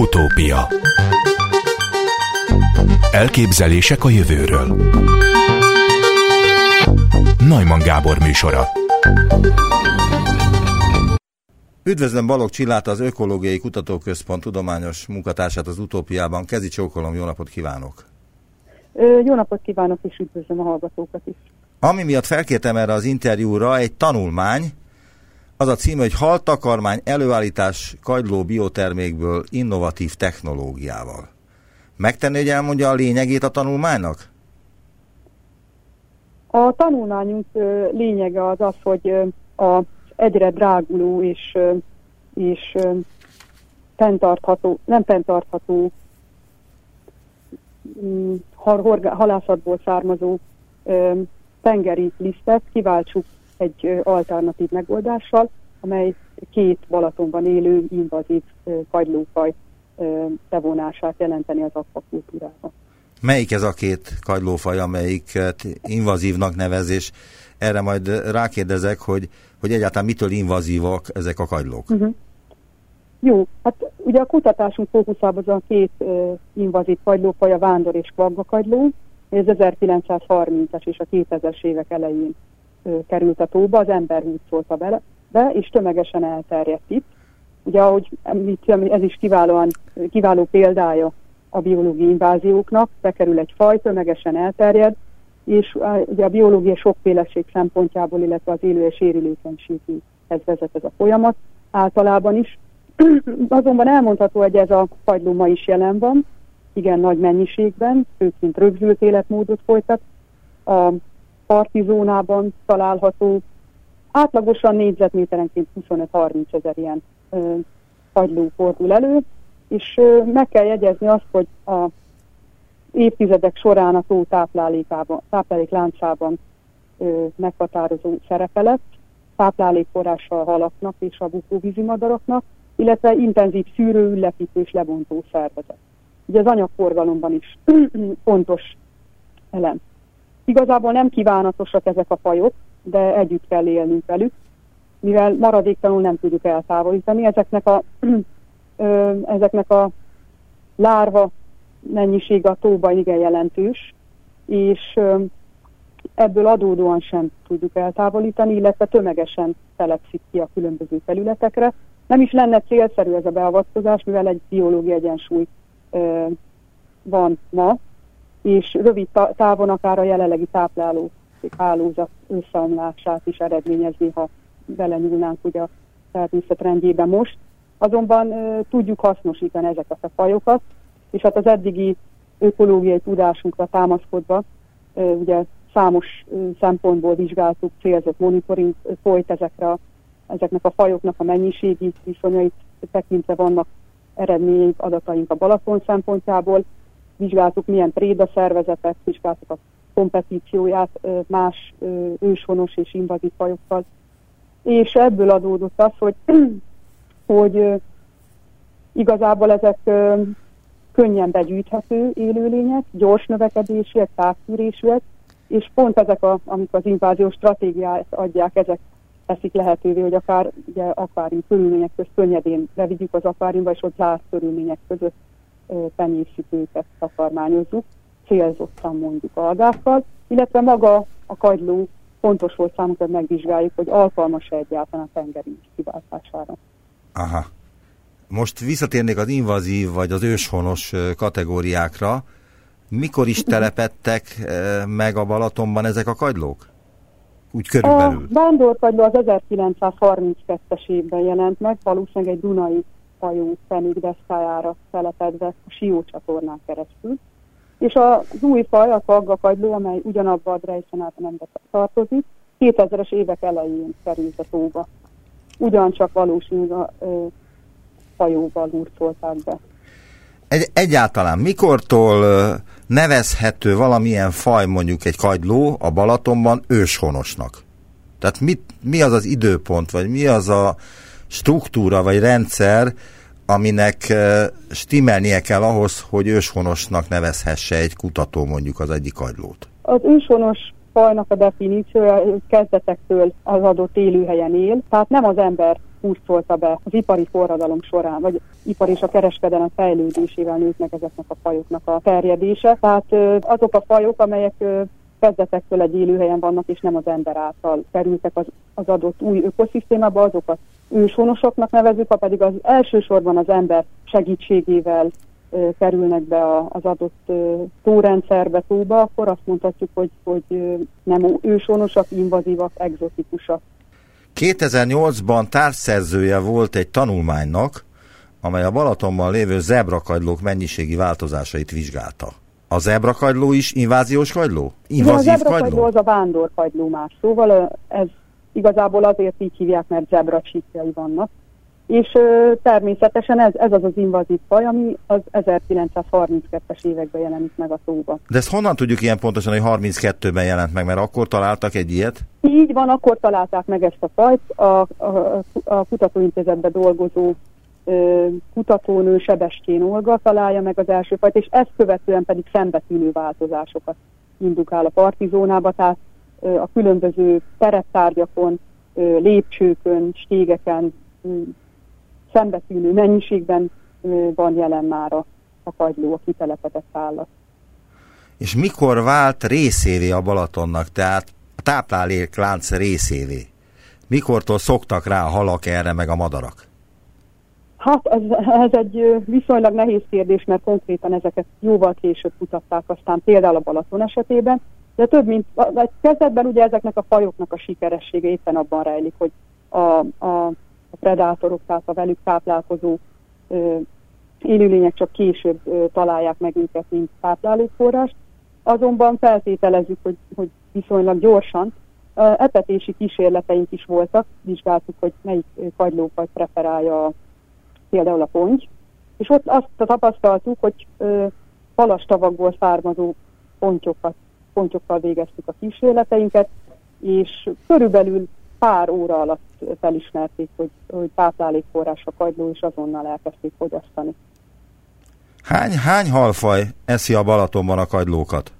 Utópia Elképzelések a jövőről Najman Gábor műsora Üdvözlöm Balog Csillát, az Ökológiai Kutatóközpont tudományos munkatársát az Utópiában. Kezi csókolom, jó napot kívánok! Jó napot kívánok, és üdvözlöm a hallgatókat is! Ami miatt felkértem erre az interjúra egy tanulmány, az a címe, hogy haltakarmány előállítás kagyló biotermékből innovatív technológiával. Megtenni, hogy elmondja a lényegét a tanulmánynak? A tanulmányunk lényege az az, hogy a egyre dráguló és, és fenntartható, nem fenntartható mm, halászatból származó tengeri lisztet kiváltsuk egy alternatív megoldással, amely két Balatonban élő invazív kagylófaj bevonását jelenteni az akvakultúrába. Melyik ez a két kagylófaj, amelyiket invazívnak nevezés? Erre majd rákérdezek, hogy, hogy egyáltalán mitől invazívak ezek a kagylók? Uh-huh. Jó, hát ugye a kutatásunk fókuszában az a két uh, invazív kagylófaj, a vándor és kagyló, ez 1930-as és a 2000-es évek elején került a tóba, az ember húzolta bele, be, és tömegesen elterjedt itt. Ugye, ahogy ez is kiválóan, kiváló példája a biológiai invázióknak, bekerül egy faj, tömegesen elterjed, és ugye a biológiai sokféleség szempontjából, illetve az élő és érülékenységhez vezet ez a folyamat általában is. Azonban elmondható, hogy ez a fagyló ma is jelen van, igen nagy mennyiségben, főként rögzült életmódot folytat. A parti zónában található, átlagosan négyzetméterenként 25-30 ezer ilyen ö, fagyló fordul elő, és ö, meg kell jegyezni azt, hogy a évtizedek során a tó táplálékában, táplálékláncában ö, meghatározó szerepe lett, táplálékforrása halaknak és a bukóvízi madaraknak, illetve intenzív szűrő, ülepítő és lebontó szervezet. Ugye az anyagforgalomban is fontos elem. Igazából nem kívánatosak ezek a fajok, de együtt kell élnünk velük, mivel maradéktalanul nem tudjuk eltávolítani. Ezeknek a, ö, ezeknek a lárva mennyiség a tóban igen jelentős, és ö, ebből adódóan sem tudjuk eltávolítani, illetve tömegesen telepszik ki a különböző területekre. Nem is lenne célszerű ez a beavatkozás, mivel egy biológiai egyensúly ö, van ma, és rövid távon akár a jelenlegi tápláló hálózat összeomlását is eredményezni, ha belenyúlnánk ugye a természet rendjébe most. Azonban e, tudjuk hasznosítani ezeket a fajokat, és hát az eddigi ökológiai tudásunkra támaszkodva e, ugye számos szempontból vizsgáltuk, célzott monitoring folyt ezekre, ezeknek a fajoknak a mennyiségi viszonyait tekintve vannak eredményeink, adataink a Balaton szempontjából, vizsgáltuk milyen préda szervezetek, vizsgáltuk a kompetícióját más őshonos és invazív fajokkal. És ebből adódott az, hogy, hogy igazából ezek könnyen begyűjthető élőlények, gyors növekedésűek, távszűrésűek, és pont ezek, a, amik az inváziós stratégiát adják, ezek teszik lehetővé, hogy akár ugye, akvárium körülmények között könnyedén levigyük az akváriumba, és ott zárt körülmények között tenyészük őket, takarmányozzuk, célzottan mondjuk algákkal, illetve maga a kagyló fontos volt számunkra, hogy megvizsgáljuk, hogy alkalmas-e egyáltalán a tengeri kiváltására. Aha. Most visszatérnék az invazív vagy az őshonos kategóriákra. Mikor is telepettek meg a Balatonban ezek a kagylók? Úgy körülbelül. A vándorkagyló az 1932-es évben jelent meg, valószínűleg egy Dunai hajó deszkájára telepedve a Sió csatornán keresztül. És az új faj, a kaggakagyló, amely ugyanabba a Dreysen nembe tartozik, 2000-es évek elején került a tóba. Ugyancsak valószínűleg a hajóval hurcolták be. Egy, egyáltalán mikortól nevezhető valamilyen faj, mondjuk egy kagyló a Balatonban őshonosnak? Tehát mit, mi az az időpont, vagy mi az a struktúra vagy rendszer, aminek stimmelnie kell ahhoz, hogy őshonosnak nevezhesse egy kutató mondjuk az egyik agylót? Az őshonos fajnak a definíciója kezdetektől az adott élőhelyen él, tehát nem az ember húzolta be az ipari forradalom során, vagy ipar és a kereskedelem fejlődésével meg ezeknek a fajoknak a terjedése. Tehát azok a fajok, amelyek kezdetektől egy élőhelyen vannak, és nem az ember által kerültek az, az adott új ökoszisztémába, azokat őshonosoknak nevezük, ha pedig az elsősorban az ember segítségével kerülnek be az adott tórendszerbe, tóba, akkor azt mondhatjuk, hogy, hogy nem őshonosak, invazívak, egzotikusak. 2008-ban társszerzője volt egy tanulmánynak, amely a Balatonban lévő zebrakagylók mennyiségi változásait vizsgálta. A zebrakagyló is inváziós kagyló? Invazív a zebrakagyló az a vándorkagyló más. Szóval ez igazából azért így hívják, mert zebracsíkjai vannak és ö, természetesen ez, ez az az invazív faj, ami az 1932-es években jelenik meg a tóba. De ezt honnan tudjuk ilyen pontosan, hogy 32-ben jelent meg, mert akkor találtak egy ilyet? Így van, akkor találták meg ezt a fajt. A, a, a kutatóintézetben dolgozó ö, kutatónő Sebestyén Olga találja meg az első fajt, és ezt követően pedig szembetűnő változásokat indukál a partizónába, tehát a különböző tereptárgyakon, lépcsőkön, stégeken, szembetűnő mennyiségben van jelen már a, a kagyló, a kitelepedett állat. És mikor vált részévé a Balatonnak, tehát a tápláléklánc részévé? Mikortól szoktak rá a halak erre, meg a madarak? Hát ez, ez egy viszonylag nehéz kérdés, mert konkrétan ezeket jóval később kutatták, aztán például a Balaton esetében, de több mint, kezdetben ugye ezeknek a fajoknak a sikeressége éppen abban rejlik, hogy a, a a predátorok, tehát a velük táplálkozó ö, élőlények csak később ö, találják meg őket, mint táplálékforrást. Azonban feltételezzük, hogy, hogy viszonylag gyorsan etetési kísérleteink is voltak, vizsgáltuk, hogy melyik kagylófaj preferálja például a ponty, és ott azt tapasztaltuk, hogy ö, palastavakból származó pontyokat, pontyokkal végeztük a kísérleteinket, és körülbelül pár óra alatt felismerték, hogy, hogy táplálékforrás a kagyló, és azonnal elkezdték fogyasztani. Hány, hány halfaj eszi a Balatonban a kagylókat?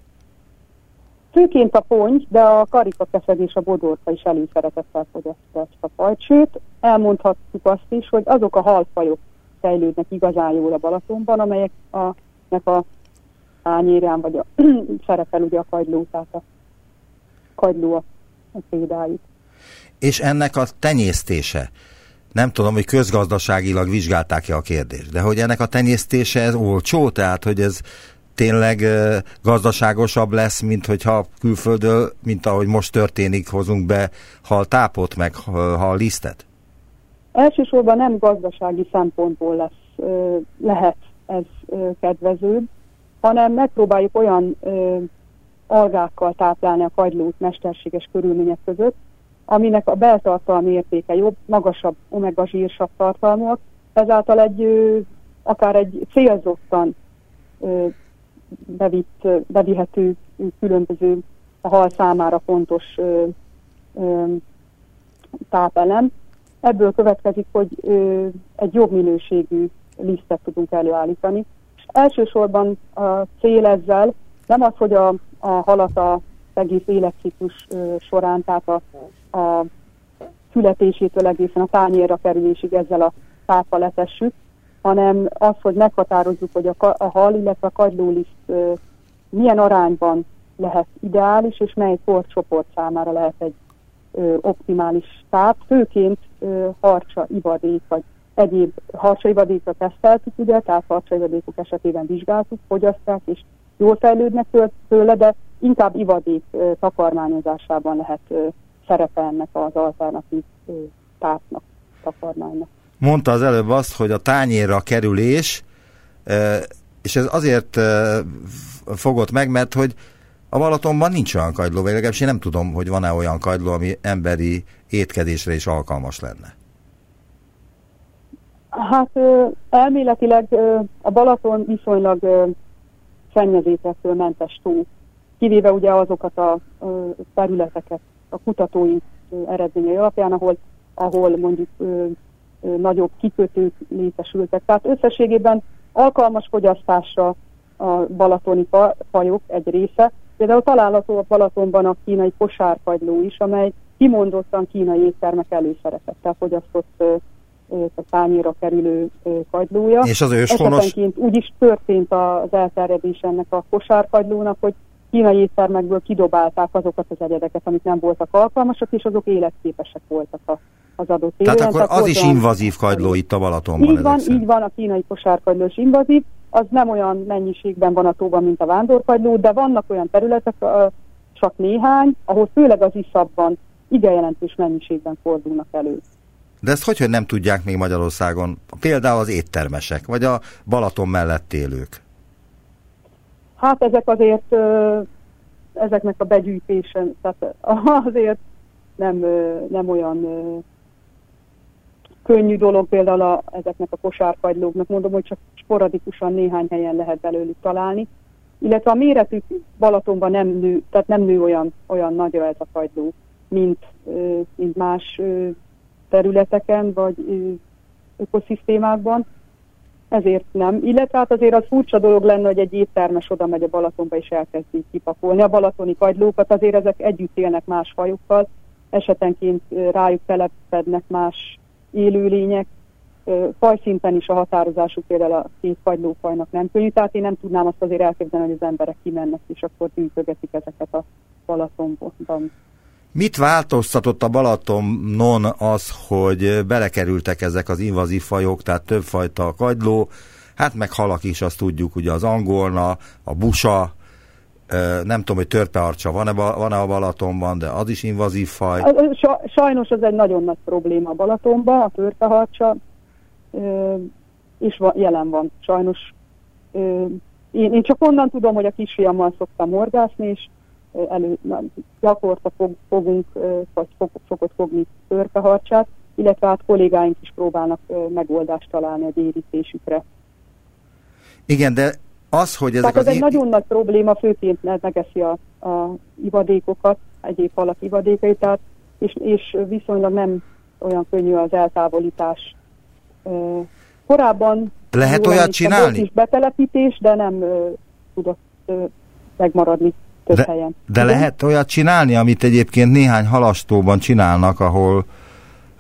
Főként a ponty, de a karikakeszeg és a bodorka is előszeretettel fogyasztja ezt a fajt. Sőt, elmondhatjuk azt is, hogy azok a halfajok fejlődnek igazán jól a Balatonban, amelyek a, a ányérján vagy a, szerepel ugye a kagyló, tehát a kagyló a, a példáit és ennek a tenyésztése. Nem tudom, hogy közgazdaságilag vizsgálták-e a kérdést, de hogy ennek a tenyésztése ez olcsó, tehát hogy ez tényleg gazdaságosabb lesz, mint hogyha külföldről, mint ahogy most történik, hozunk be hal tápot, meg hal lisztet? Elsősorban nem gazdasági szempontból lesz, lehet ez kedvező, hanem megpróbáljuk olyan algákkal táplálni a kagylót mesterséges körülmények között, aminek a beltartalmi értéke jobb, magasabb omega zsírsav tartalmúak, ezáltal egy akár egy célzottan bevitt, bevihető különböző a hal számára fontos tápelem. Ebből következik, hogy egy jobb minőségű lisztet tudunk előállítani. Elsősorban a cél ezzel nem az, hogy a, a halat a egész életciklus során, tehát a a születésétől egészen a tányérra kerülésig ezzel a táppal letessük, hanem az, hogy meghatározzuk, hogy a, a hal, illetve a kagylóliszt milyen arányban lehet ideális, és mely korcsoport számára lehet egy ö, optimális táp, főként ö, harcsa, ivadék, vagy egyéb harcsa ivadékra teszteltük, ugye, tehát harcsa ivadékok esetében vizsgáltuk, fogyasztják, és jól fejlődnek tőle, de inkább ivadék takarmányozásában lehet szerepe ennek az alternatív tápnak, takarmánynak. Mondta az előbb azt, hogy a tányérra kerülés, és ez azért fogott meg, mert hogy a Balatonban nincs olyan kagyló, vagy legalábbis én nem tudom, hogy van-e olyan kagyló, ami emberi étkezésre is alkalmas lenne. Hát elméletileg a Balaton viszonylag szennyezésektől mentes tó, kivéve ugye azokat a területeket, a kutatóink eredményei alapján, ahol, ahol mondjuk nagyobb kikötők létesültek. Tehát összességében alkalmas fogyasztásra a balatoni fajok egy része. Például található a Balatonban a kínai kosárkagyló is, amely kimondottan kínai éttermek előszeretettel fogyasztott a tányéra kerülő kagylója. És az őshonos? Úgy is történt az elterjedés ennek a kosárkagylónak, hogy kínai éttermekből kidobálták azokat az egyedeket, amik nem voltak alkalmasak, és azok életképesek voltak a, az adott élően. Tehát akkor Tehát az is invazív kagyló itt a Balatonban. Így van, így van, a kínai kosárkagyló is invazív. Az nem olyan mennyiségben van a tóban, mint a vándorkagyló, de vannak olyan területek, csak néhány, ahol főleg az iszabban igen jelentős mennyiségben fordulnak elő. De ezt hogy, hogy nem tudják még Magyarországon? Például az éttermesek, vagy a Balaton mellett élők? Hát ezek azért, ezeknek a begyűjtésen, tehát azért nem, nem olyan könnyű dolog például a, ezeknek a kosárkagylóknak. Mondom, hogy csak sporadikusan néhány helyen lehet belőlük találni. Illetve a méretük Balatonban nem nő, tehát nem nő olyan, olyan nagyra ez a kagyló, mint, mint más területeken vagy ökoszisztémákban ezért nem. Illetve hát azért az furcsa dolog lenne, hogy egy éttermes oda megy a Balatonba és elkezdi kipakolni. A balatoni kagylókat azért ezek együtt élnek más fajokkal, esetenként rájuk telepednek más élőlények, fajszinten is a határozásuk például a két kagylófajnak nem könnyű, tehát én nem tudnám azt azért elképzelni, hogy az emberek kimennek és akkor gyűjtögetik ezeket a Balatonban. Mit változtatott a Balatonon az, hogy belekerültek ezek az invazív fajok, tehát többfajta kagyló, hát meg halak is, azt tudjuk, ugye az angolna, a busa, nem tudom, hogy törpearcsa van-e, van-e a Balatonban, de az is invazív faj. Sajnos ez egy nagyon nagy probléma a Balatonban, a törpeharcsa, és jelen van. Sajnos én, én csak onnan tudom, hogy a kisfiammal szoktam horgászni, és elő, gyakorta fog, fogunk, vagy fog, fogod fogni törpeharcsát, illetve hát kollégáink is próbálnak megoldást találni a gyérítésükre. Igen, de az, hogy ezek Tehát ez egy nagyon nagy probléma, főként megeszi a, a ivadékokat, egyéb halak ivadékait, tehát, és, és viszonylag nem olyan könnyű az eltávolítás. Korábban lehet olyat csinálni? is betelepítés, de nem tudott megmaradni több de, helyen. De Igen? lehet olyat csinálni, amit egyébként néhány halastóban csinálnak, ahol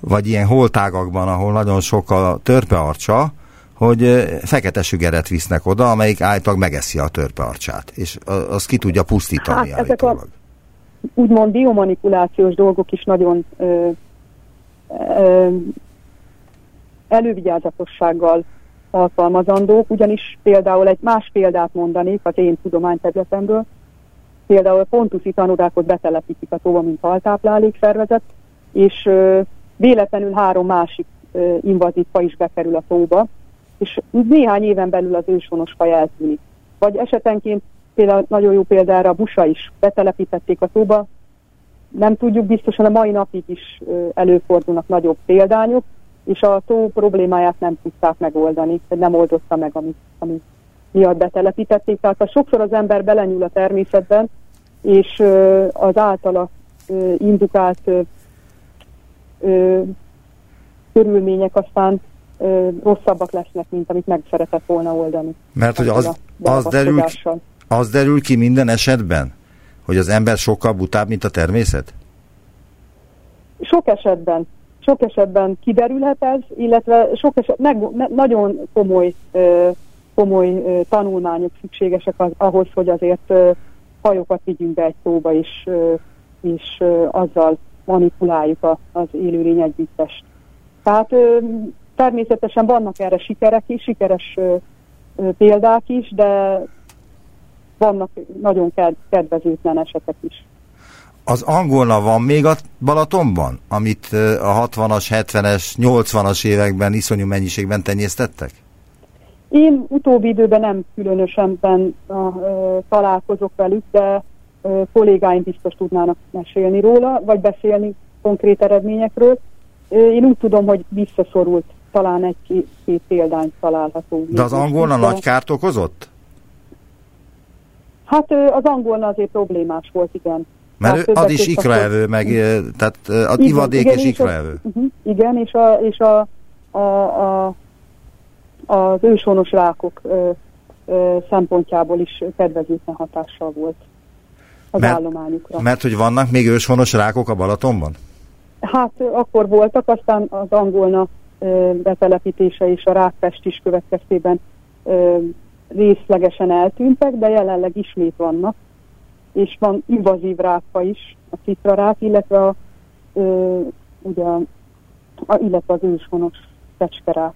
vagy ilyen holtágakban, ahol nagyon sok a törpearcsa, hogy fekete sügeret visznek oda, amelyik állítólag megeszi a törpearcsát, és az ki tudja pusztítani hát, ezek a úgymond biomanipulációs dolgok is nagyon ö, ö, elővigyázatossággal alkalmazandók, ugyanis például egy más példát mondanék az én tudományterületemből, például a pontuszi tanudákot betelepítik a tóba, mint haltáplálék szervezet, és ö, véletlenül három másik ö, invazív faj is bekerül a tóba, és néhány éven belül az őshonos faj eltűnik. Vagy esetenként például nagyon jó példára a busa is betelepítették a tóba, nem tudjuk biztosan, a mai napig is ö, előfordulnak nagyobb példányok, és a tó problémáját nem tudták megoldani, vagy nem oldotta meg, amit, amit miatt betelepítették. Tehát a sokszor az ember belenyúl a természetben, és az általa indukált körülmények aztán rosszabbak lesznek, mint amit meg szeretett volna oldani. Mert hogy az, az, derül, az derül ki minden esetben, hogy az ember sokkal butább, mint a természet? Sok esetben. Sok esetben kiderülhet ez, illetve sok eset, meg, me, nagyon komoly, komoly tanulmányok szükségesek az, ahhoz, hogy azért fajokat vigyünk be egy szóba, és, és azzal manipuláljuk a, az élőlény együttest. Tehát természetesen vannak erre sikerek is, sikeres példák is, de vannak nagyon kedvezőtlen esetek is. Az angolna van még a Balatonban, amit a 60-as, 70-es, 80-as években iszonyú mennyiségben tenyésztettek? Én utóbbi időben nem különösen ben, uh, találkozok velük, de kollégáim biztos tudnának mesélni róla, vagy beszélni konkrét eredményekről. Én úgy tudom, hogy visszaszorult talán egy-két példány található. De az angolna de... nagy kárt okozott? Hát az angolna azért problémás volt, igen. Mert hát, az is ikraevő, meg, tehát az igen, ivadék igen, és ikraevő. Uh -huh, igen, és a, és a, a, a az őshonos rákok ö, ö, szempontjából is kedvezőtlen hatással volt az mert, állományukra. Mert hogy vannak még őshonos rákok a Balatonban? Hát akkor voltak, aztán az angolna betelepítése és a rákfestis következtében részlegesen eltűntek, de jelenleg ismét vannak, és van invazív rákfa is, a citrarák, illetve, a, ö, ugye, a, illetve az őshonos fecskerák.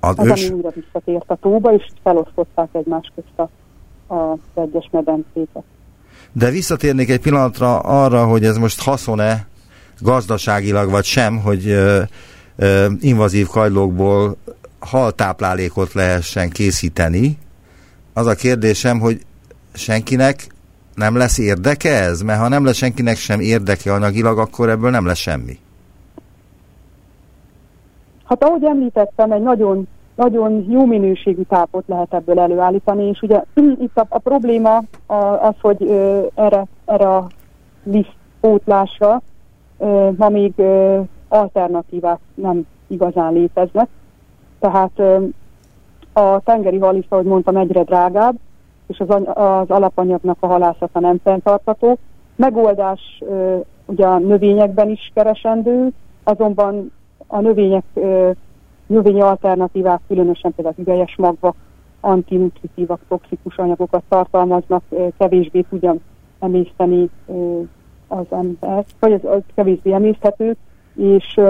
Az, az ős... ami újra visszatért a tóba, és felosztották egymás közt a, a egyes medencéket. De visszatérnék egy pillanatra arra, hogy ez most haszon-e gazdaságilag vagy sem, hogy ö, ö, invazív kajlókból haltáplálékot lehessen készíteni. Az a kérdésem, hogy senkinek nem lesz érdeke ez? Mert ha nem lesz senkinek sem érdeke anyagilag, akkor ebből nem lesz semmi. Hát ahogy említettem, egy nagyon, nagyon jó minőségű tápot lehet ebből előállítani, és ugye itt a, a probléma az, hogy ö, erre, erre a lisztpótlásra ö, ma még ö, alternatívák nem igazán léteznek. Tehát ö, a tengeri halisz, ahogy mondtam, egyre drágább, és az, az alapanyagnak a halászata nem fenntartható. Megoldás ö, ugye a növényekben is keresendő, azonban a növények, növényi alternatívák, különösen például az üvelyes magvak, antinutritívak, toxikus anyagokat tartalmaznak, kevésbé tudja emészteni az ember, vagy az, az kevésbé emészthető, és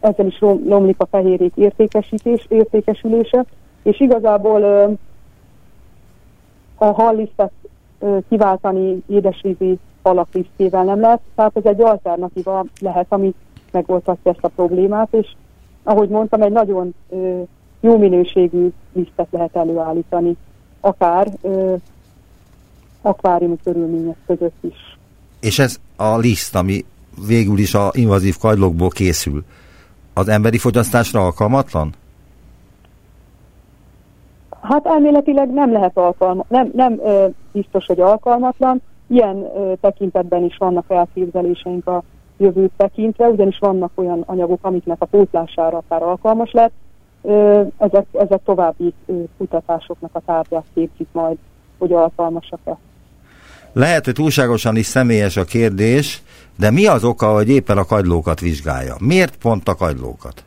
ezzel is lomlik a fehérjék értékesítés, értékesülése, és igazából a hallisztet kiváltani édesvízi falaklisztével nem lehet, tehát ez egy alternatíva lehet, ami megoldhatja ezt a problémát, és ahogy mondtam, egy nagyon ö, jó minőségű lisztet lehet előállítani, akár ö, akváriumi körülmények között is. És ez a liszt, ami végül is a invazív kagylókból készül, az emberi fogyasztásra alkalmatlan? Hát elméletileg nem lehet alkalma, nem, nem ö, biztos, hogy alkalmatlan. Ilyen ö, tekintetben is vannak elképzeléseink a jövőt tekintve, ugyanis vannak olyan anyagok, amiknek a pótlására akár alkalmas lett. Ezek, ezek további kutatásoknak a tárgyát képzik majd, hogy alkalmasak-e. Lehet, hogy túlságosan is személyes a kérdés, de mi az oka, hogy éppen a kagylókat vizsgálja? Miért pont a kagylókat?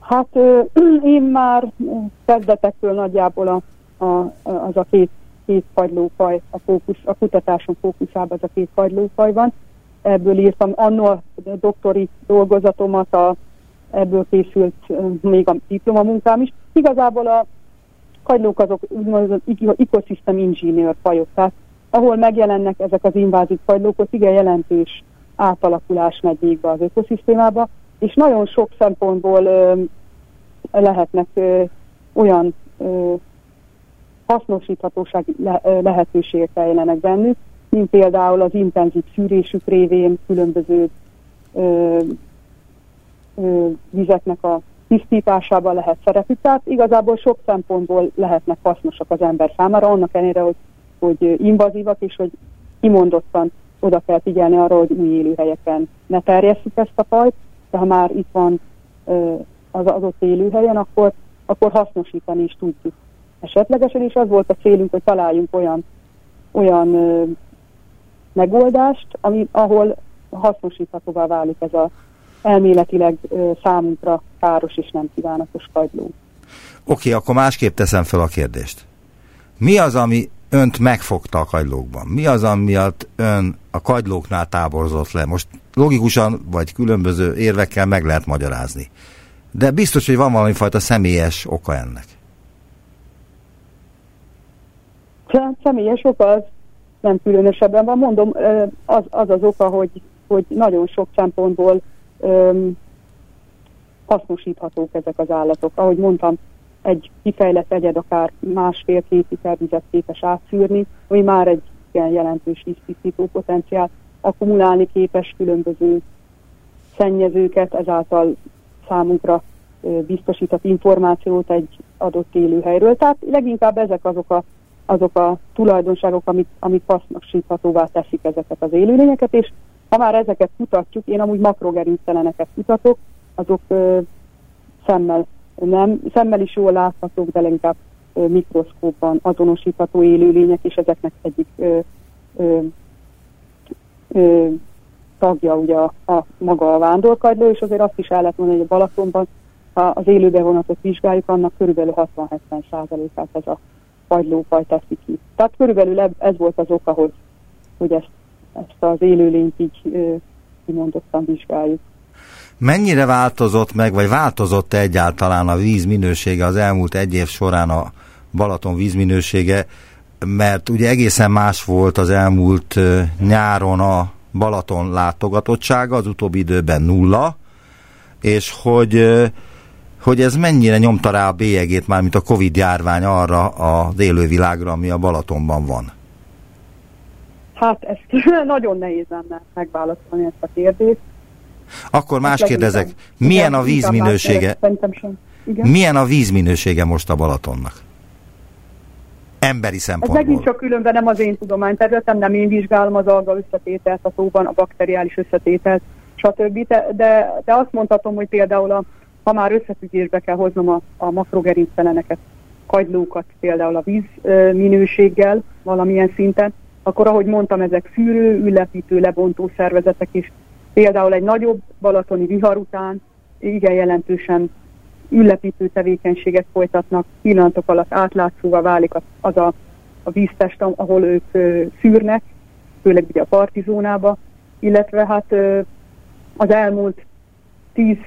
Hát én már kezdetektől nagyjából a, a, az a két, két kagylófaj, a, fókusz, a kutatáson fókuszában az a két kagylófaj van. Ebből írtam. Annó a doktori dolgozatomat, a, ebből készült még a diplomamunkám is. Igazából a kagylók azok úgynevezett ecosystem engineer fajok, tehát ahol megjelennek ezek az invázív fajlók, ott igen jelentős átalakulás megy végbe az ökoszisztémába, és nagyon sok szempontból ö, lehetnek ö, olyan ö, hasznosíthatóság le, ö, lehetőségek bennük, mint például az intenzív szűrésük révén különböző ö, ö, vizeknek a tisztításában lehet szerepük. Tehát igazából sok szempontból lehetnek hasznosak az ember számára, annak ellenére, hogy, hogy invazívak, és hogy kimondottan oda kell figyelni arra, hogy új élőhelyeken ne terjesszük ezt a fajt, de ha már itt van az adott élőhelyen, akkor, akkor hasznosítani is tudjuk. Esetlegesen is az volt a célunk, hogy találjunk olyan, olyan megoldást, ami, ahol hasznosíthatóvá válik ez a elméletileg számunkra káros és nem kívánatos kagyló. Oké, okay, akkor másképp teszem fel a kérdést. Mi az, ami önt megfogta a kagylókban? Mi az, amiatt ön a kagylóknál táborozott le? Most logikusan vagy különböző érvekkel meg lehet magyarázni. De biztos, hogy van valami fajta személyes oka ennek. Személyes oka az nem különösebben van. Mondom, az az, az oka, hogy, hogy nagyon sok szempontból um, hasznosíthatók ezek az állatok. Ahogy mondtam, egy kifejlett egyed akár másfél-két liter vizet képes átszűrni, ami már egy igen jelentős víztisztító potenciál, akkumulálni képes különböző szennyezőket, ezáltal számunkra biztosított információt egy adott élőhelyről. Tehát leginkább ezek azok a, azok a tulajdonságok, amik, amik hasznosíthatóvá teszik ezeket az élőlényeket, és ha már ezeket kutatjuk, én amúgy makrogerincteleneket kutatok, azok ö, szemmel nem, szemmel is jól láthatók, de leginkább ö, mikroszkópban azonosítható élőlények, és ezeknek egyik ö, ö, ö, tagja ugye a, a maga a vándorkagyló, és azért azt is el lehet mondani, hogy a Balatonban ha az élőbevonatot vizsgáljuk, annak körülbelül 60-70 százalékát ez a kagylófaj teszi ki. Tehát körülbelül ez volt az oka, hogy, hogy ezt, ezt az élőlényt így kimondottan vizsgáljuk. Mennyire változott meg, vagy változott -e egyáltalán a víz minősége az elmúlt egy év során a Balaton vízminősége, mert ugye egészen más volt az elmúlt nyáron a Balaton látogatottsága, az utóbbi időben nulla, és hogy, hogy ez mennyire nyomta rá a bélyegét már, mint a Covid járvány arra a élővilágra, ami a Balatonban van? Hát ezt nagyon nehéz lenne megválaszolni ezt a kérdést. Akkor más ezt kérdezek, milyen a vízminősége? Milyen a vízminősége most a Balatonnak? Emberi szempontból. Ez megint csak különben nem az én tudományterületem, nem én vizsgálom az alga összetételt a tóban, a bakteriális összetételt, stb. De, de, de azt mondhatom, hogy például a, ha már összefüggésbe kell hoznom a, a makrogerincteleneket, kagylókat például a víz minőséggel valamilyen szinten, akkor ahogy mondtam, ezek fűrő, ülepítő, lebontó szervezetek is. Például egy nagyobb balatoni vihar után igen jelentősen ülepítő tevékenységet folytatnak, pillanatok alatt átlátszóvá válik az a, a víztest, ahol ők ö, szűrnek, főleg ugye a partizónába, illetve hát ö, az elmúlt tíz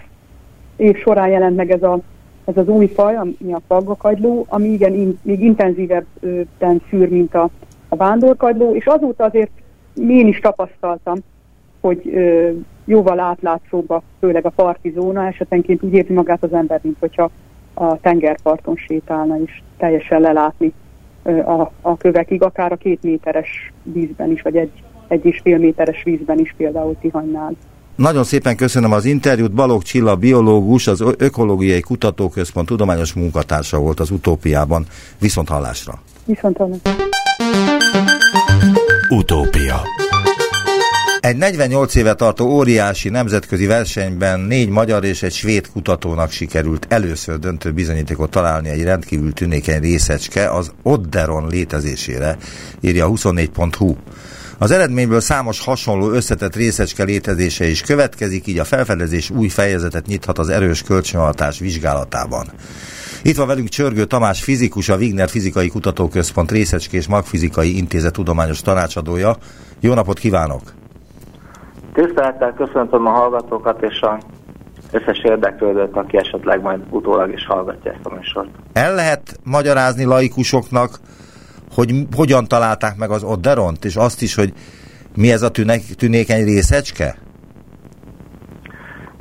év során jelent meg ez, a, ez az új faj, ami a faggakagyló, ami igen, in, még intenzívebben szűr, mint a, a vándorkagyló, és azóta azért én is tapasztaltam, hogy ö, jóval átlátszóbb, főleg a parti zóna, esetenként úgy érzi magát az ember, mint hogyha a tengerparton sétálna, és teljesen lelátni ö, a, a kövekig, akár a két méteres vízben is, vagy egy, egy és fél méteres vízben is például Tihanynál. Nagyon szépen köszönöm az interjút. Balogh Csilla biológus, az Ökológiai Kutatóközpont tudományos munkatársa volt az utópiában. Viszont hallásra. Viszont hallásra. Utópia egy 48 éve tartó óriási nemzetközi versenyben négy magyar és egy svéd kutatónak sikerült először döntő bizonyítékot találni egy rendkívül tünékeny részecske az Odderon létezésére, írja 24.hu. Az eredményből számos hasonló összetett részecske létezése is következik, így a felfedezés új fejezetet nyithat az erős kölcsönhatás vizsgálatában. Itt van velünk Csörgő Tamás fizikus, a Wigner Fizikai Kutatóközpont Részecskés Magfizikai Intézet tudományos tanácsadója. Jó napot kívánok! Tisztelettel köszöntöm a hallgatókat és a összes érdeklődőt, aki esetleg majd utólag is hallgatja ezt a műsort. El lehet magyarázni laikusoknak, hogy hogyan találták meg az Odderont, és azt is, hogy mi ez a tünek, tünékeny részecske?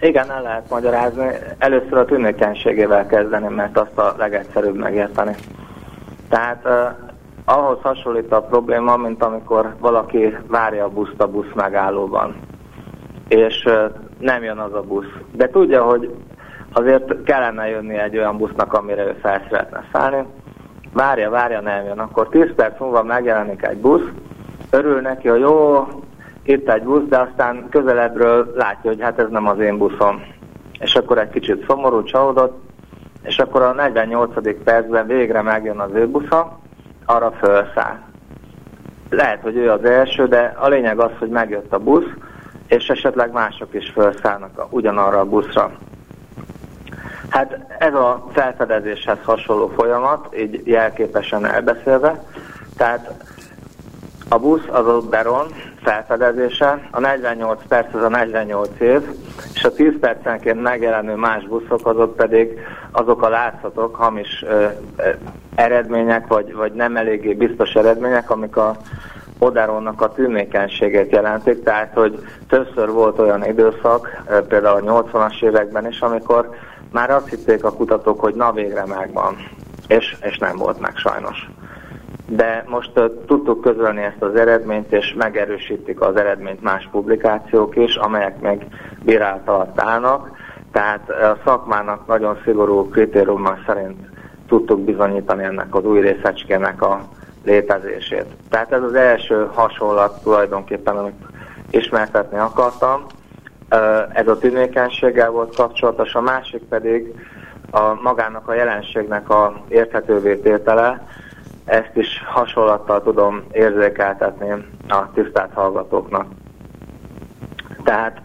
Igen, el lehet magyarázni. Először a tünékenységével kezdeném, mert azt a legegyszerűbb megérteni. Tehát uh, ahhoz hasonlít a probléma, mint amikor valaki várja a buszt a busz megállóban és nem jön az a busz. De tudja, hogy azért kellene jönni egy olyan busznak, amire ő fel szeretne szállni. Várja, várja, nem jön. Akkor 10 perc múlva megjelenik egy busz, örül neki, hogy jó, itt egy busz, de aztán közelebbről látja, hogy hát ez nem az én buszom. És akkor egy kicsit szomorú, csalódott, és akkor a 48. percben végre megjön az ő busza, arra felszáll. Lehet, hogy ő az első, de a lényeg az, hogy megjött a busz, és esetleg mások is felszállnak ugyanarra a buszra. Hát ez a felfedezéshez hasonló folyamat, így jelképesen elbeszélve, tehát a busz az a Beron felfedezése, a 48 perc az a 48 év, és a 10 percenként megjelenő más buszok azok pedig azok a látszatok, hamis ö, ö, eredmények, vagy, vagy nem eléggé biztos eredmények, amik a Oderonnak a tűnékenységét jelentik, tehát hogy többször volt olyan időszak, például a 80-as években is, amikor már azt hitték a kutatók, hogy na végre megvan, és, és nem volt meg sajnos. De most uh, tudtuk közölni ezt az eredményt, és megerősítik az eredményt más publikációk is, amelyek még bírálat alatt állnak. Tehát a szakmának nagyon szigorú kritériummal szerint tudtuk bizonyítani ennek az új részecskének a létezését. Tehát ez az első hasonlat tulajdonképpen, amit ismertetni akartam. Ez a tűnékenységgel volt kapcsolatos, a másik pedig a magának a jelenségnek a érthetővé tétele. Ezt is hasonlattal tudom érzékeltetni a tisztelt hallgatóknak. Tehát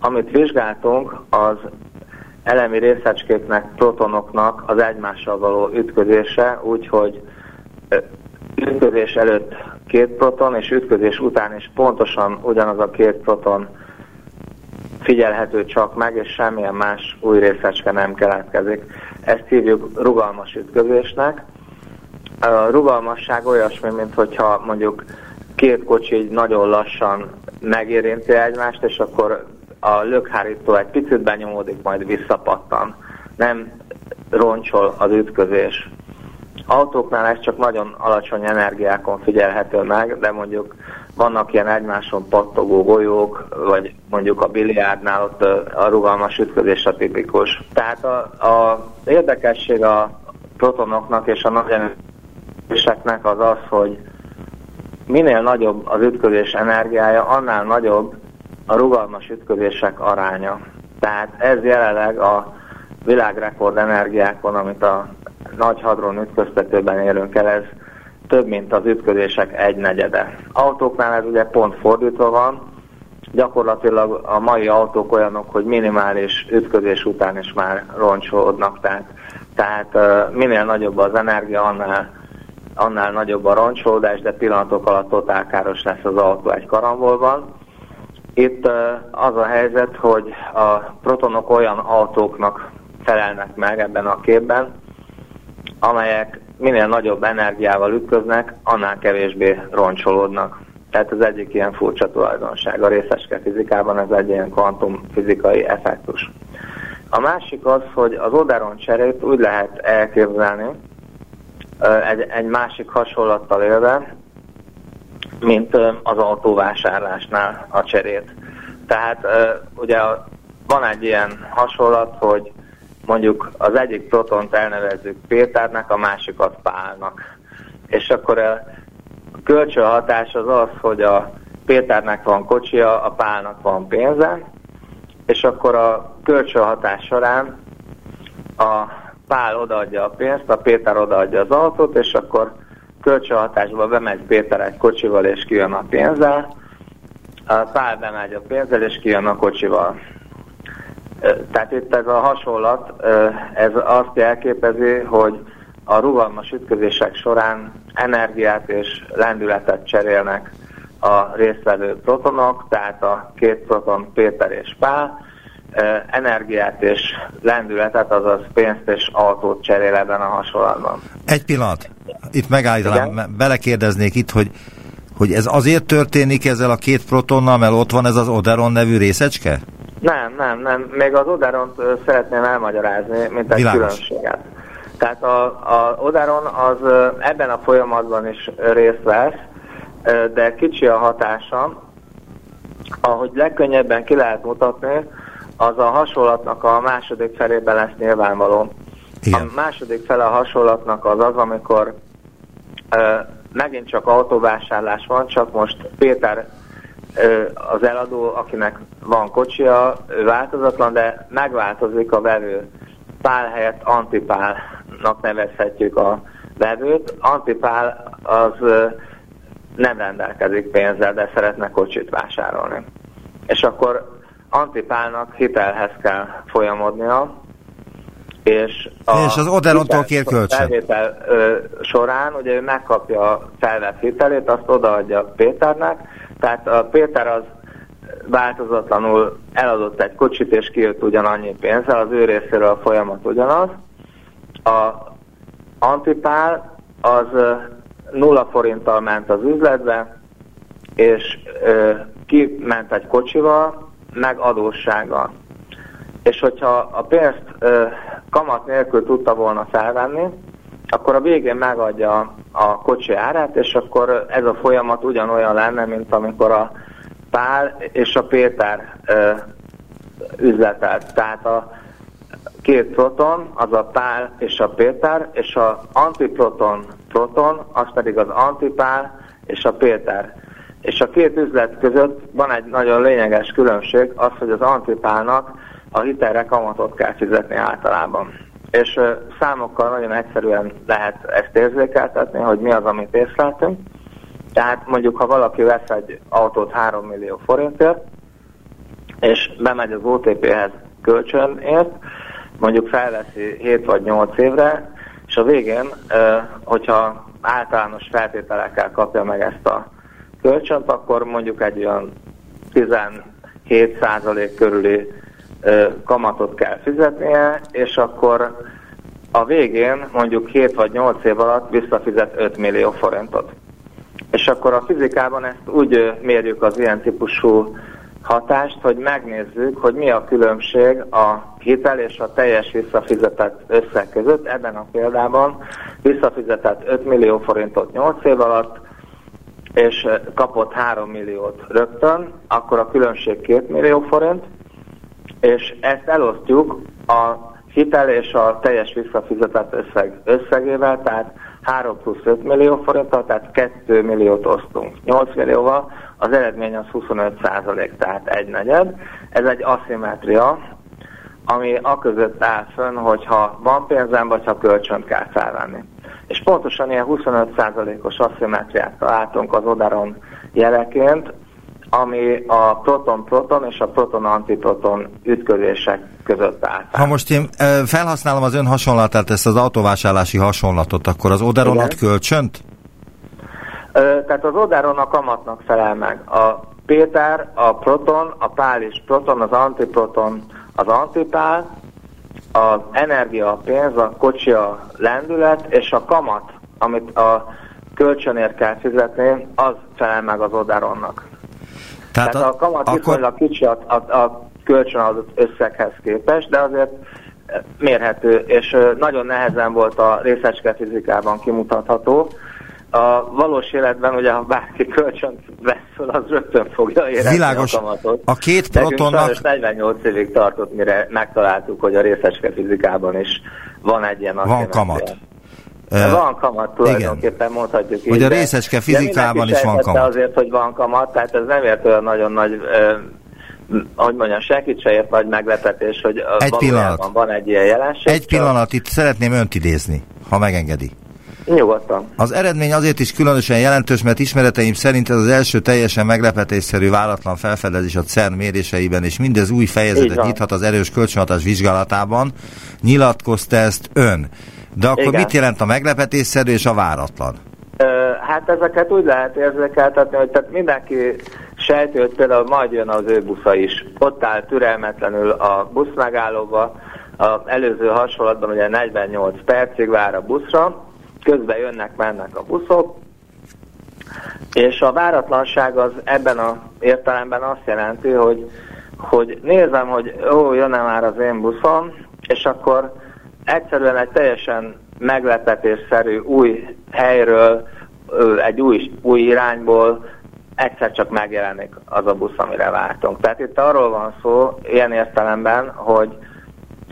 amit vizsgáltunk, az elemi részecskéknek, protonoknak az egymással való ütközése, úgyhogy ütközés előtt két proton, és ütközés után is pontosan ugyanaz a két proton figyelhető csak meg, és semmilyen más új részecske nem keletkezik. Ezt hívjuk rugalmas ütközésnek. A rugalmasság olyasmi, mint hogyha mondjuk két kocsi nagyon lassan megérinti egymást, és akkor a lökhárító egy picit benyomódik, majd visszapattan. Nem roncsol az ütközés. Autóknál ez csak nagyon alacsony energiákon figyelhető meg, de mondjuk vannak ilyen egymáson pattogó golyók, vagy mondjuk a biliárdnál ott a rugalmas ütközés a tipikus. Tehát a, a érdekesség a protonoknak és a nagy ütközéseknek az az, hogy minél nagyobb az ütközés energiája, annál nagyobb a rugalmas ütközések aránya. Tehát ez jelenleg a világrekord energiákon, amit a nagy hadron ütköztetőben érünk el, ez több, mint az ütközések egy negyede. Autóknál ez ugye pont fordítva van, gyakorlatilag a mai autók olyanok, hogy minimális ütközés után is már roncsolódnak, tehát, tehát minél nagyobb az energia, annál, annál nagyobb a roncsolódás, de pillanatok alatt totálkáros lesz az autó egy karambolban. Itt az a helyzet, hogy a protonok olyan autóknak felelnek meg ebben a képben, amelyek minél nagyobb energiával ütköznek, annál kevésbé roncsolódnak. Tehát ez egyik ilyen furcsa tulajdonság. A részeske fizikában ez egy ilyen kvantumfizikai effektus. A másik az, hogy az oderon cserét úgy lehet elképzelni, egy, egy másik hasonlattal élve, mint az autóvásárlásnál a cserét. Tehát ugye van egy ilyen hasonlat, hogy mondjuk az egyik protont elnevezzük Péternek, a másikat Pálnak. És akkor a kölcsönhatás az az, hogy a Péternek van kocsia, a Pálnak van pénze, és akkor a kölcsönhatás során a Pál odaadja a pénzt, a Péter odaadja az autót, és akkor kölcsönhatásba bemegy Péter egy kocsival, és kijön a pénzzel, a Pál bemegy a pénzzel, és kijön a kocsival. Tehát itt ez a hasonlat, ez azt jelképezi, hogy a rugalmas ütközések során energiát és lendületet cserélnek a résztvevő protonok, tehát a két proton Péter és Pál, energiát és lendületet, azaz pénzt és autót cserél ebben a hasonlatban. Egy pillanat, itt megállítanám, Igen? belekérdeznék itt, hogy, hogy ez azért történik ezzel a két protonnal, mert ott van ez az Oderon nevű részecske? Nem, nem, nem. Még az Oderont szeretném elmagyarázni, mint egy különbséget. Tehát a, a Oderon az ebben a folyamatban is részt vesz, de kicsi a hatása. Ahogy legkönnyebben ki lehet mutatni, az a hasonlatnak a második felében lesz nyilvánvaló. Igen. A második fele a hasonlatnak az az, amikor megint csak autóvásárlás van, csak most Péter az eladó, akinek van kocsia, ő változatlan, de megváltozik a vevő. Pál helyett antipálnak nevezhetjük a vevőt. Antipál az nem rendelkezik pénzzel, de szeretne kocsit vásárolni. És akkor antipálnak hitelhez kell folyamodnia, és, a és az Oderontól kér kölcsön. Felvétel ö, során ugye ő megkapja a felvett hitelét, azt odaadja Péternek, tehát a Péter az változatlanul eladott egy kocsit, és kijött ugyanannyi pénzzel, az ő részéről a folyamat ugyanaz. A Antipál az nulla forinttal ment az üzletbe, és ö, kiment egy kocsival, meg adóssággal. És hogyha a pénzt ö, kamat nélkül tudta volna felvenni, akkor a végén megadja a kocsi árát, és akkor ez a folyamat ugyanolyan lenne, mint amikor a Pál és a Péter ö, üzletelt. Tehát a két proton, az a Pál és a Péter, és a antiproton proton, az pedig az antipál és a Péter. És a két üzlet között van egy nagyon lényeges különbség, az, hogy az antipálnak a hitelre kamatot kell fizetni általában és számokkal nagyon egyszerűen lehet ezt érzékeltetni, hogy mi az, amit észleltünk. Tehát mondjuk, ha valaki vesz egy autót 3 millió forintért, és bemegy az OTP-hez kölcsönért, mondjuk felveszi 7 vagy 8 évre, és a végén, hogyha általános feltételekkel kapja meg ezt a kölcsönt, akkor mondjuk egy olyan 17% körüli kamatot kell fizetnie, és akkor a végén mondjuk 7 vagy 8 év alatt visszafizet 5 millió forintot. És akkor a fizikában ezt úgy mérjük az ilyen típusú hatást, hogy megnézzük, hogy mi a különbség a hitel és a teljes visszafizetett összeg között. Ebben a példában visszafizetett 5 millió forintot 8 év alatt, és kapott 3 milliót rögtön, akkor a különbség 2 millió forint, és ezt elosztjuk a hitel és a teljes visszafizetett összeg összegével, tehát 3 plusz 5 millió forinttal, tehát 2 milliót osztunk 8 millióval, az eredmény az 25 százalék, tehát egy negyed. Ez egy aszimetria, ami a között áll fönn, hogyha van pénzem, vagy ha kölcsönt kell felvenni. És pontosan ilyen 25 százalékos aszimetriát találtunk az odaron jeleként, ami a proton-proton és a proton-antiproton ütközések között áll. Ha most én felhasználom az ön hasonlatát, ezt az autóvásárlási hasonlatot, akkor az Oderon ad kölcsönt? Tehát az Oderon a kamatnak felel meg. A Péter, a proton, a pál is proton, az antiproton, az antipál, az energia, a pénz, a kocsi, a lendület, és a kamat, amit a kölcsönért kell fizetni, az felel meg az Oderonnak. Tehát, Tehát a, a kamat akkor... viszonylag kicsi a, a, a kölcsönadott összeghez képest, de azért mérhető, és nagyon nehezen volt a részecske fizikában kimutatható. A valós életben ugye, ha bárki kölcsönt vesz fel, az rögtön fogja érezni Világos. a kamatot. A két protonnak... 48 évig tartott, mire megtaláltuk, hogy a részecske fizikában is van egy ilyen Van kamat. Van kamat tulajdonképpen, igen. mondhatjuk így. Hogy a részecske fizikában is van kamat. azért, hogy van kamat, tehát ez nem ért olyan nagyon nagy, uh, hogy mondjam, senkit se ért nagy meglepetés, hogy egy pillanat. van egy ilyen jelenség. Egy pillanat, itt szeretném önt idézni, ha megengedi. Nyugodtan. Az eredmény azért is különösen jelentős, mert ismereteim szerint ez az első teljesen meglepetésszerű váratlan felfedezés a CERN méréseiben, és mindez új fejezetet nyithat az erős kölcsönhatás vizsgálatában. Nyilatkozta ezt ön. De akkor Igen. mit jelent a meglepetésszerű és a váratlan? Hát ezeket úgy lehet érzékeltetni, hogy tehát mindenki sejti, hogy például majd jön az ő busza is. Ott áll türelmetlenül a busz megállóba, az előző hasonlatban ugye 48 percig vár a buszra, közben jönnek, mennek a buszok, és a váratlanság az ebben az értelemben azt jelenti, hogy, hogy nézem, hogy ó, jönne már az én buszom, és akkor egyszerűen egy teljesen meglepetésszerű új helyről, egy új, új irányból egyszer csak megjelenik az a busz, amire vártunk. Tehát itt arról van szó, ilyen értelemben, hogy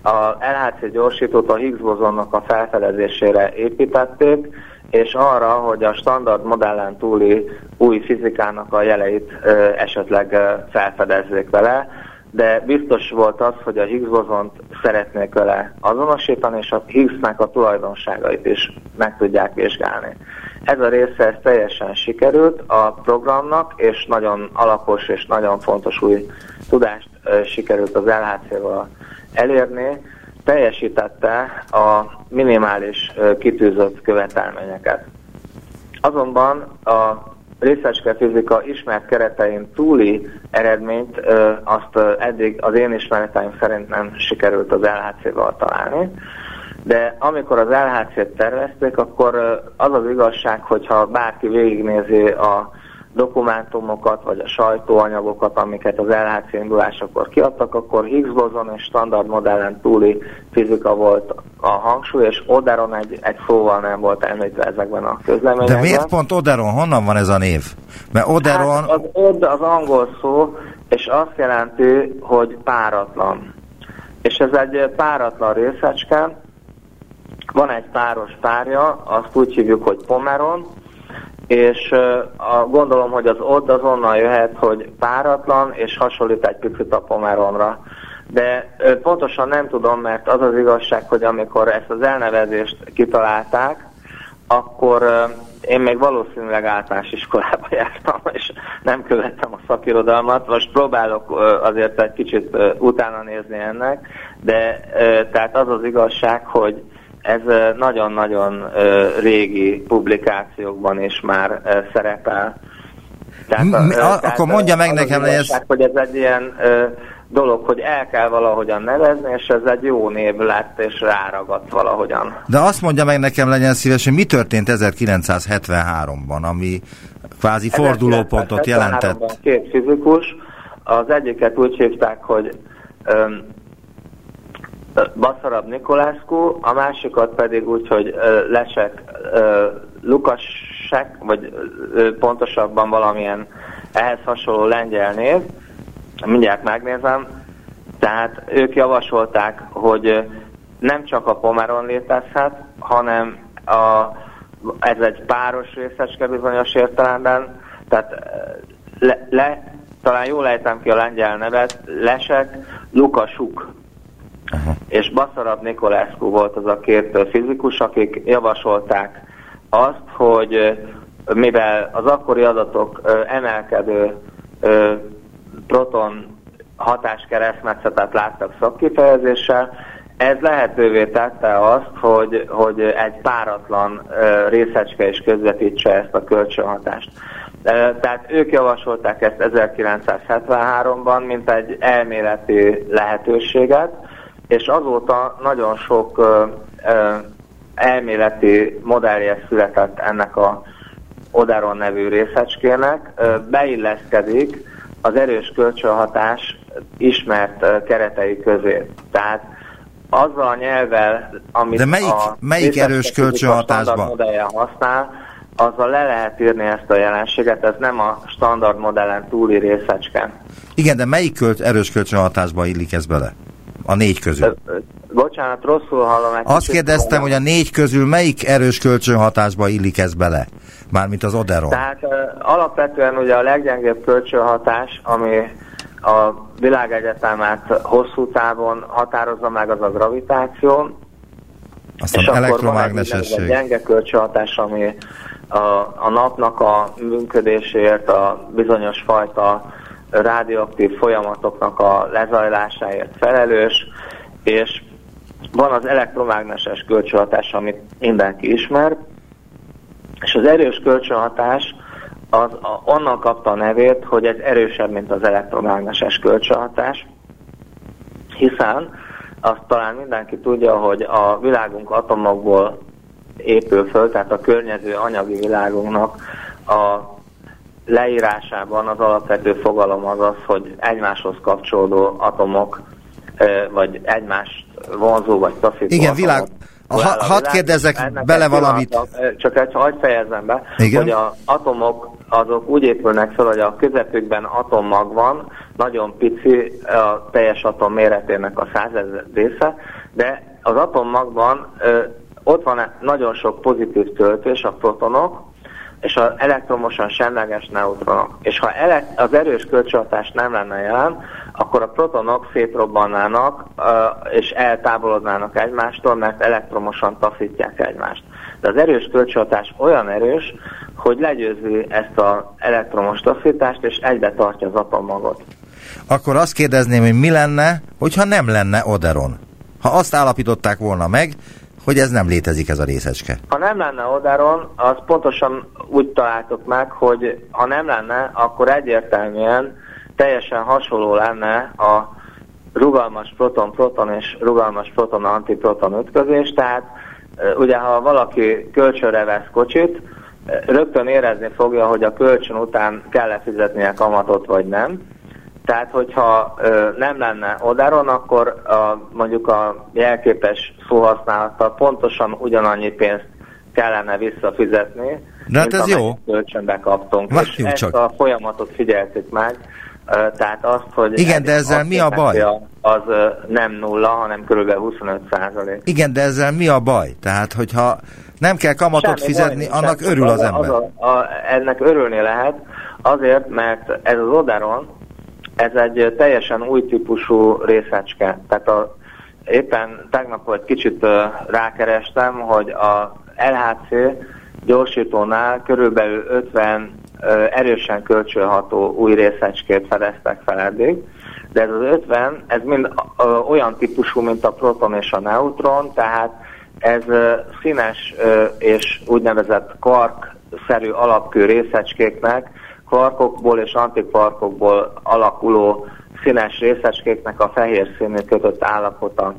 a LHC gyorsítót a Higgs bozonnak a felfedezésére építették, és arra, hogy a standard modellen túli új fizikának a jeleit esetleg ö, felfedezzék vele, de biztos volt az, hogy a Higgs bozont szeretnék vele azonosítani, és a Higgsnek a tulajdonságait is meg tudják vizsgálni. Ez a része ez teljesen sikerült a programnak, és nagyon alapos és nagyon fontos új tudást sikerült az LHC-val elérni, teljesítette a minimális kitűzött követelményeket. Azonban a részecske fizika ismert keretein túli eredményt azt eddig az én ismereteim szerint nem sikerült az LHC-val találni. De amikor az LHC-t tervezték, akkor az az igazság, hogyha bárki végignézi a dokumentumokat, vagy a sajtóanyagokat, amiket az LHC indulásakor kiadtak, akkor Higgs bozon és standard modellen túli fizika volt a hangsúly, és Oderon egy, egy szóval nem volt említve ezekben a közleményekben. De miért pont Oderon? Honnan van ez a név? Mert Oderon... Hát az Od az angol szó, és azt jelenti, hogy páratlan. És ez egy páratlan részecske, van egy páros párja, azt úgy hívjuk, hogy pomeron, és a, gondolom, hogy az ott az onnan jöhet, hogy páratlan, és hasonlít egy picit a pomeronra. De pontosan nem tudom, mert az az igazság, hogy amikor ezt az elnevezést kitalálták, akkor én még valószínűleg általános iskolába jártam, és nem követtem a szakirodalmat, most próbálok azért egy kicsit utána nézni ennek, de tehát az az igazság, hogy ez nagyon-nagyon régi publikációkban is már szerepel. Tehát, a, a, akkor mondja meg nekem, hogy ez... hogy ez egy ilyen dolog, hogy el kell valahogyan nevezni, és ez egy jó név lett, és ráragadt valahogyan. De azt mondja meg nekem, legyen szíves, hogy mi történt 1973-ban, ami kvázi fordulópontot jelentett? Két fizikus, az egyiket úgy hívták, hogy um, Baszarab Nikolászkó, a másikat pedig úgy, hogy Lesek Lukasek, vagy pontosabban valamilyen ehhez hasonló lengyel név, mindjárt megnézem, tehát ők javasolták, hogy nem csak a pomeron létezhet, hanem a, ez egy páros részecske bizonyos értelemben, tehát le, le, talán jól ejtem ki a lengyel nevet, Lesek Lukasuk. És Baszarab Nikolászku volt az a két fizikus, akik javasolták azt, hogy mivel az akkori adatok emelkedő proton hatáskeresztmetszetet láttak szakkifejezéssel, ez lehetővé tette azt, hogy, hogy egy páratlan részecske is közvetítse ezt a kölcsönhatást. Tehát ők javasolták ezt 1973-ban, mint egy elméleti lehetőséget, és azóta nagyon sok elméleti modellje született ennek a Odaron nevű részecskének, beilleszkedik az erős kölcsönhatás ismert keretei közé. Tehát azzal a nyelvvel, amit De melyik, a melyik erős kölcsönhatásban? modellje használ, azzal le lehet írni ezt a jelenséget, ez nem a standard modellen túli részecske. Igen, de melyik költ, erős kölcsönhatásba illik ez bele? A négy közül. Bocsánat, rosszul hallom. Azt kérdeztem, hogy a négy közül melyik erős kölcsönhatásba illik ez bele? Mármint az Oderon. Tehát alapvetően ugye a leggyengébb kölcsönhatás, ami a világegyetemet hosszú távon határozza meg, az a gravitáció. Aztán és elektromágnesesség. Akkor van egy gyenge kölcsönhatás, ami a, a napnak a működéséért, a bizonyos fajta radioaktív folyamatoknak a lezajlásáért felelős, és van az elektromágneses kölcsönhatás, amit mindenki ismer, és az erős kölcsönhatás az a, onnan kapta a nevét, hogy ez erősebb, mint az elektromágneses kölcsönhatás, hiszen azt talán mindenki tudja, hogy a világunk atomokból épül föl, tehát a környező anyagi világunknak a leírásában az alapvető fogalom az az, hogy egymáshoz kapcsolódó atomok, vagy egymást vonzó vagy taszító Igen, világ, ha, hadd kérdezzek bele valamit. Csak egy, hagyd fejezem be, Igen? hogy az atomok azok úgy épülnek fel, hogy a közepükben atommag van, nagyon pici a teljes atom méretének a százezer része, de az atommagban ö, ott van nagyon sok pozitív töltés, a protonok, és az elektromosan semleges neutronok. És ha az erős kölcsönhatás nem lenne jelen, akkor a protonok szétrobbannának és eltávolodnának egymástól, mert elektromosan taszítják egymást. De az erős kölcsönhatás olyan erős, hogy legyőzi ezt az elektromos taszítást, és egybe tartja az atommagot. Akkor azt kérdezném, hogy mi lenne, hogyha nem lenne Oderon? Ha azt állapították volna meg, hogy ez nem létezik ez a részecske. Ha nem lenne Oderon, az pontosan úgy találtuk meg, hogy ha nem lenne, akkor egyértelműen teljesen hasonló lenne a rugalmas proton-proton és rugalmas proton-antiproton ütközés, tehát ugye ha valaki kölcsönre vesz kocsit, rögtön érezni fogja, hogy a kölcsön után kell-e fizetnie kamatot vagy nem. Tehát, hogyha ö, nem lenne odáron, akkor a, mondjuk a jelképes szóhasználattal pontosan ugyanannyi pénzt kellene visszafizetni, De hát ez jó. kölcsönbe kaptunk. Várjuk és ezt csak. a folyamatot figyeltük meg, tehát azt, hogy... Igen, de ezzel mi a baj? Az nem nulla, hanem kb. 25 százalék. Igen, de ezzel mi a baj? Tehát, hogyha nem kell kamatot Semmi fizetni, baj, annak örül az, az ember. Az a, a, ennek örülni lehet, azért, mert ez az Oderon, ez egy teljesen új típusú részecske. Tehát a, éppen tegnap egy kicsit rákerestem, hogy a LHC gyorsítónál körülbelül 50 erősen kölcsönható új részecskét fedeztek fel eddig, de ez az 50, ez mind olyan típusú, mint a proton és a neutron, tehát ez színes és úgynevezett kvark-szerű alapkő részecskéknek, kvarkokból és antikvarkokból alakuló színes részecskéknek a fehér színű kötött állapota.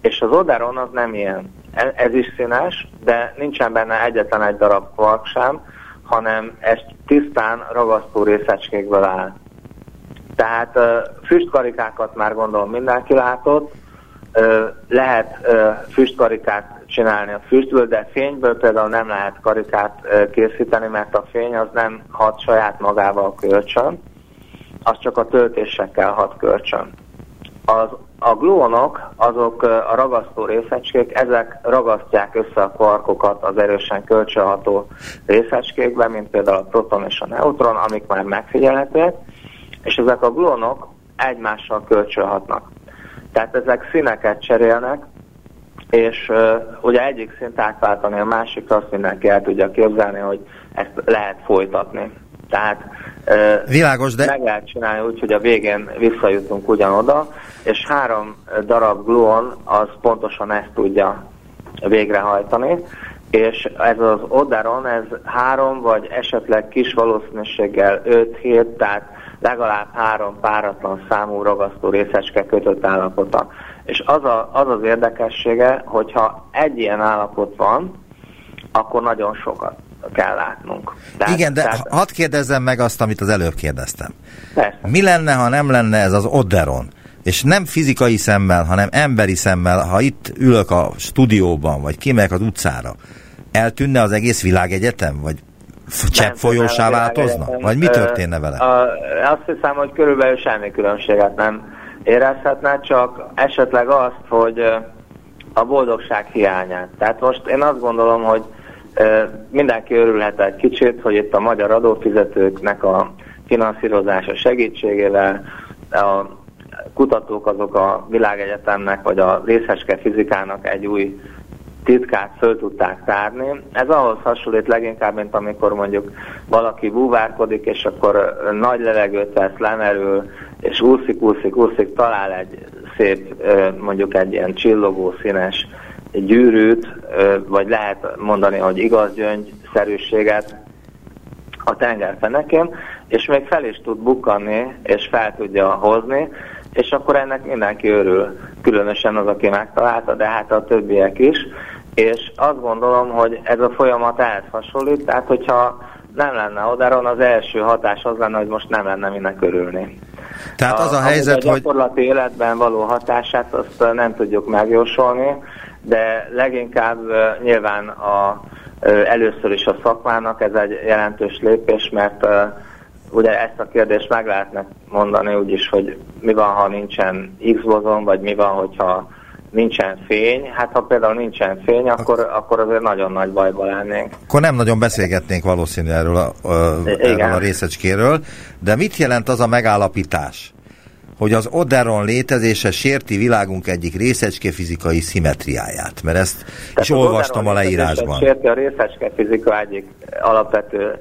És az Oderon az nem ilyen. E, ez is színes, de nincsen benne egyetlen egy darab kvark sem, hanem ez tisztán ragasztó részecskékből áll. Tehát füstkarikákat már gondolom mindenki látott, lehet füstkarikát csinálni a füstből, de fényből például nem lehet karikát készíteni, mert a fény az nem hat saját magával kölcsön, az csak a töltésekkel hat kölcsön. Az, a gluonok, azok a ragasztó részecskék, ezek ragasztják össze a kvarkokat az erősen kölcsönható részecskékbe, mint például a proton és a neutron, amik már megfigyelhetőek, és ezek a gluonok egymással kölcsönhatnak. Tehát ezek színeket cserélnek, és uh, ugye egyik szint átváltani a másik, azt mindenki el tudja képzelni, hogy ezt lehet folytatni. Tehát uh, Világos, de... meg lehet csinálni úgy, hogy a végén visszajutunk ugyanoda, és három darab gluon az pontosan ezt tudja végrehajtani, és ez az odaron, ez három vagy esetleg kis valószínűséggel 5-7, tehát legalább három páratlan számú ragasztó részecske kötött állapota. És az, a, az az érdekessége, hogyha egy ilyen állapot van, akkor nagyon sokat kell látnunk. Tehát, Igen, de tehát... hadd kérdezzem meg azt, amit az előbb kérdeztem. Persze. Mi lenne, ha nem lenne ez az Oderon? És nem fizikai szemmel, hanem emberi szemmel, ha itt ülök a stúdióban, vagy kimegyek az utcára, eltűnne az egész világegyetem? Vagy csepp folyósá változna? Vagy mi történne vele? Azt hiszem, hogy körülbelül semmi különbséget nem érezhetne, csak esetleg azt, hogy a boldogság hiányát. Tehát most én azt gondolom, hogy mindenki örülhet egy kicsit, hogy itt a magyar adófizetőknek a finanszírozása segítségével a kutatók azok a világegyetemnek vagy a részeske fizikának egy új titkát föl tudták tárni. Ez ahhoz hasonlít leginkább, mint amikor mondjuk valaki búvárkodik, és akkor nagy levegőt vesz, lemerül, és úszik, úszik, úszik, talál egy szép, mondjuk egy ilyen csillogó színes gyűrűt, vagy lehet mondani, hogy igaz gyöngyszerűséget a tengerfenekén, és még fel is tud bukkanni, és fel tudja hozni, és akkor ennek mindenki örül, különösen az, aki megtalálta, de hát a többiek is, és azt gondolom, hogy ez a folyamat ehhez hasonlít, tehát hogyha nem lenne odaron, az első hatás az lenne, hogy most nem lenne minek örülni. Tehát az a, a helyzet, hogy... A gyakorlati életben való hatását azt nem tudjuk megjósolni, de leginkább nyilván a, először is a szakmának ez egy jelentős lépés, mert ugye ezt a kérdést meg lehetne mondani úgyis, hogy mi van, ha nincsen X-bozon, vagy mi van, hogyha nincsen fény. Hát ha például nincsen fény, akkor, akkor azért nagyon nagy bajba lennénk. Akkor nem nagyon beszélgetnénk valószínű erről a, a, erről a részecskéről, de mit jelent az a megállapítás, hogy az Oderon létezése sérti világunk egyik részecske fizikai szimetriáját, mert ezt Tehát is olvastam a leírásban. Sérti a részecske fizika egyik alapvető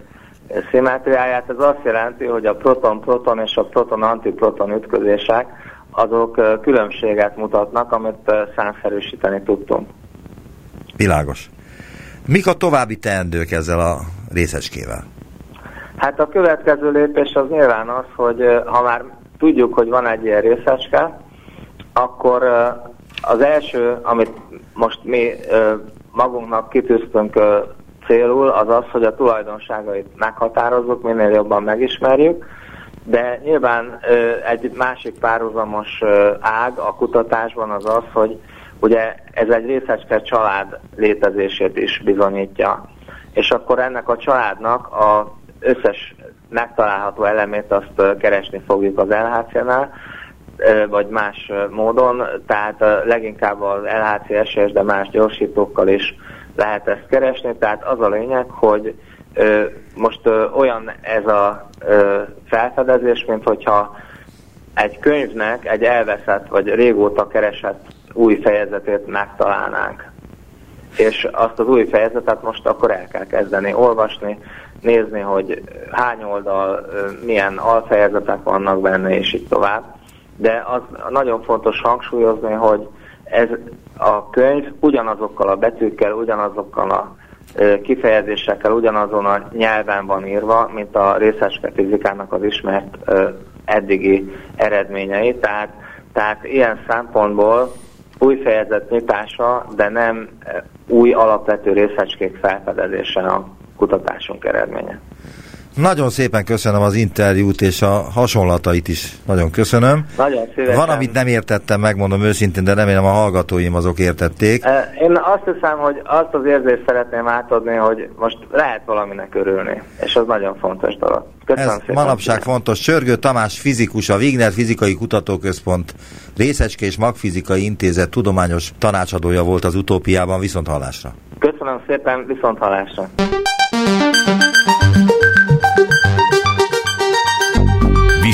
szimetriáját, ez azt jelenti, hogy a proton-proton és a proton-antiproton ütközések azok különbséget mutatnak, amit számszerűsíteni tudtunk. Világos. Mik a további teendők ezzel a részecskével? Hát a következő lépés az nyilván az, hogy ha már tudjuk, hogy van egy ilyen részecske, akkor az első, amit most mi magunknak kitűztünk célul, az az, hogy a tulajdonságait meghatározzuk, minél jobban megismerjük, de nyilván egy másik párhuzamos ág a kutatásban az az, hogy ugye ez egy részecske család létezését is bizonyítja. És akkor ennek a családnak az összes megtalálható elemét azt keresni fogjuk az LHC-nál, vagy más módon, tehát leginkább az LHC SS, de más gyorsítókkal is lehet ezt keresni, tehát az a lényeg, hogy most olyan ez a felfedezés, mint hogyha egy könyvnek egy elveszett vagy régóta keresett új fejezetét megtalálnánk. És azt az új fejezetet most akkor el kell kezdeni olvasni, nézni, hogy hány oldal, milyen alfejezetek vannak benne, és így tovább. De az nagyon fontos hangsúlyozni, hogy ez a könyv ugyanazokkal a betűkkel, ugyanazokkal a kifejezésekkel, ugyanazon a nyelven van írva, mint a részecske fizikának az ismert eddigi eredményei. Tehát, tehát ilyen szempontból új fejezet nyitása, de nem új alapvető részecskék felfedezése a kutatásunk eredménye. Nagyon szépen köszönöm az interjút és a hasonlatait is. Nagyon köszönöm. Nagyon szívesen. Van, amit nem értettem, megmondom őszintén, de remélem a hallgatóim azok értették. Én azt hiszem, hogy azt az érzést szeretném átadni, hogy most lehet valaminek örülni, és az nagyon fontos dolog. Köszönöm Ez szépen. manapság fontos. Sörgő Tamás fizikus, a Wigner Fizikai Kutatóközpont Részecske és Magfizikai Intézet tudományos tanácsadója volt az utópiában. Viszont hallásra. Köszönöm szépen, viszont hallásra.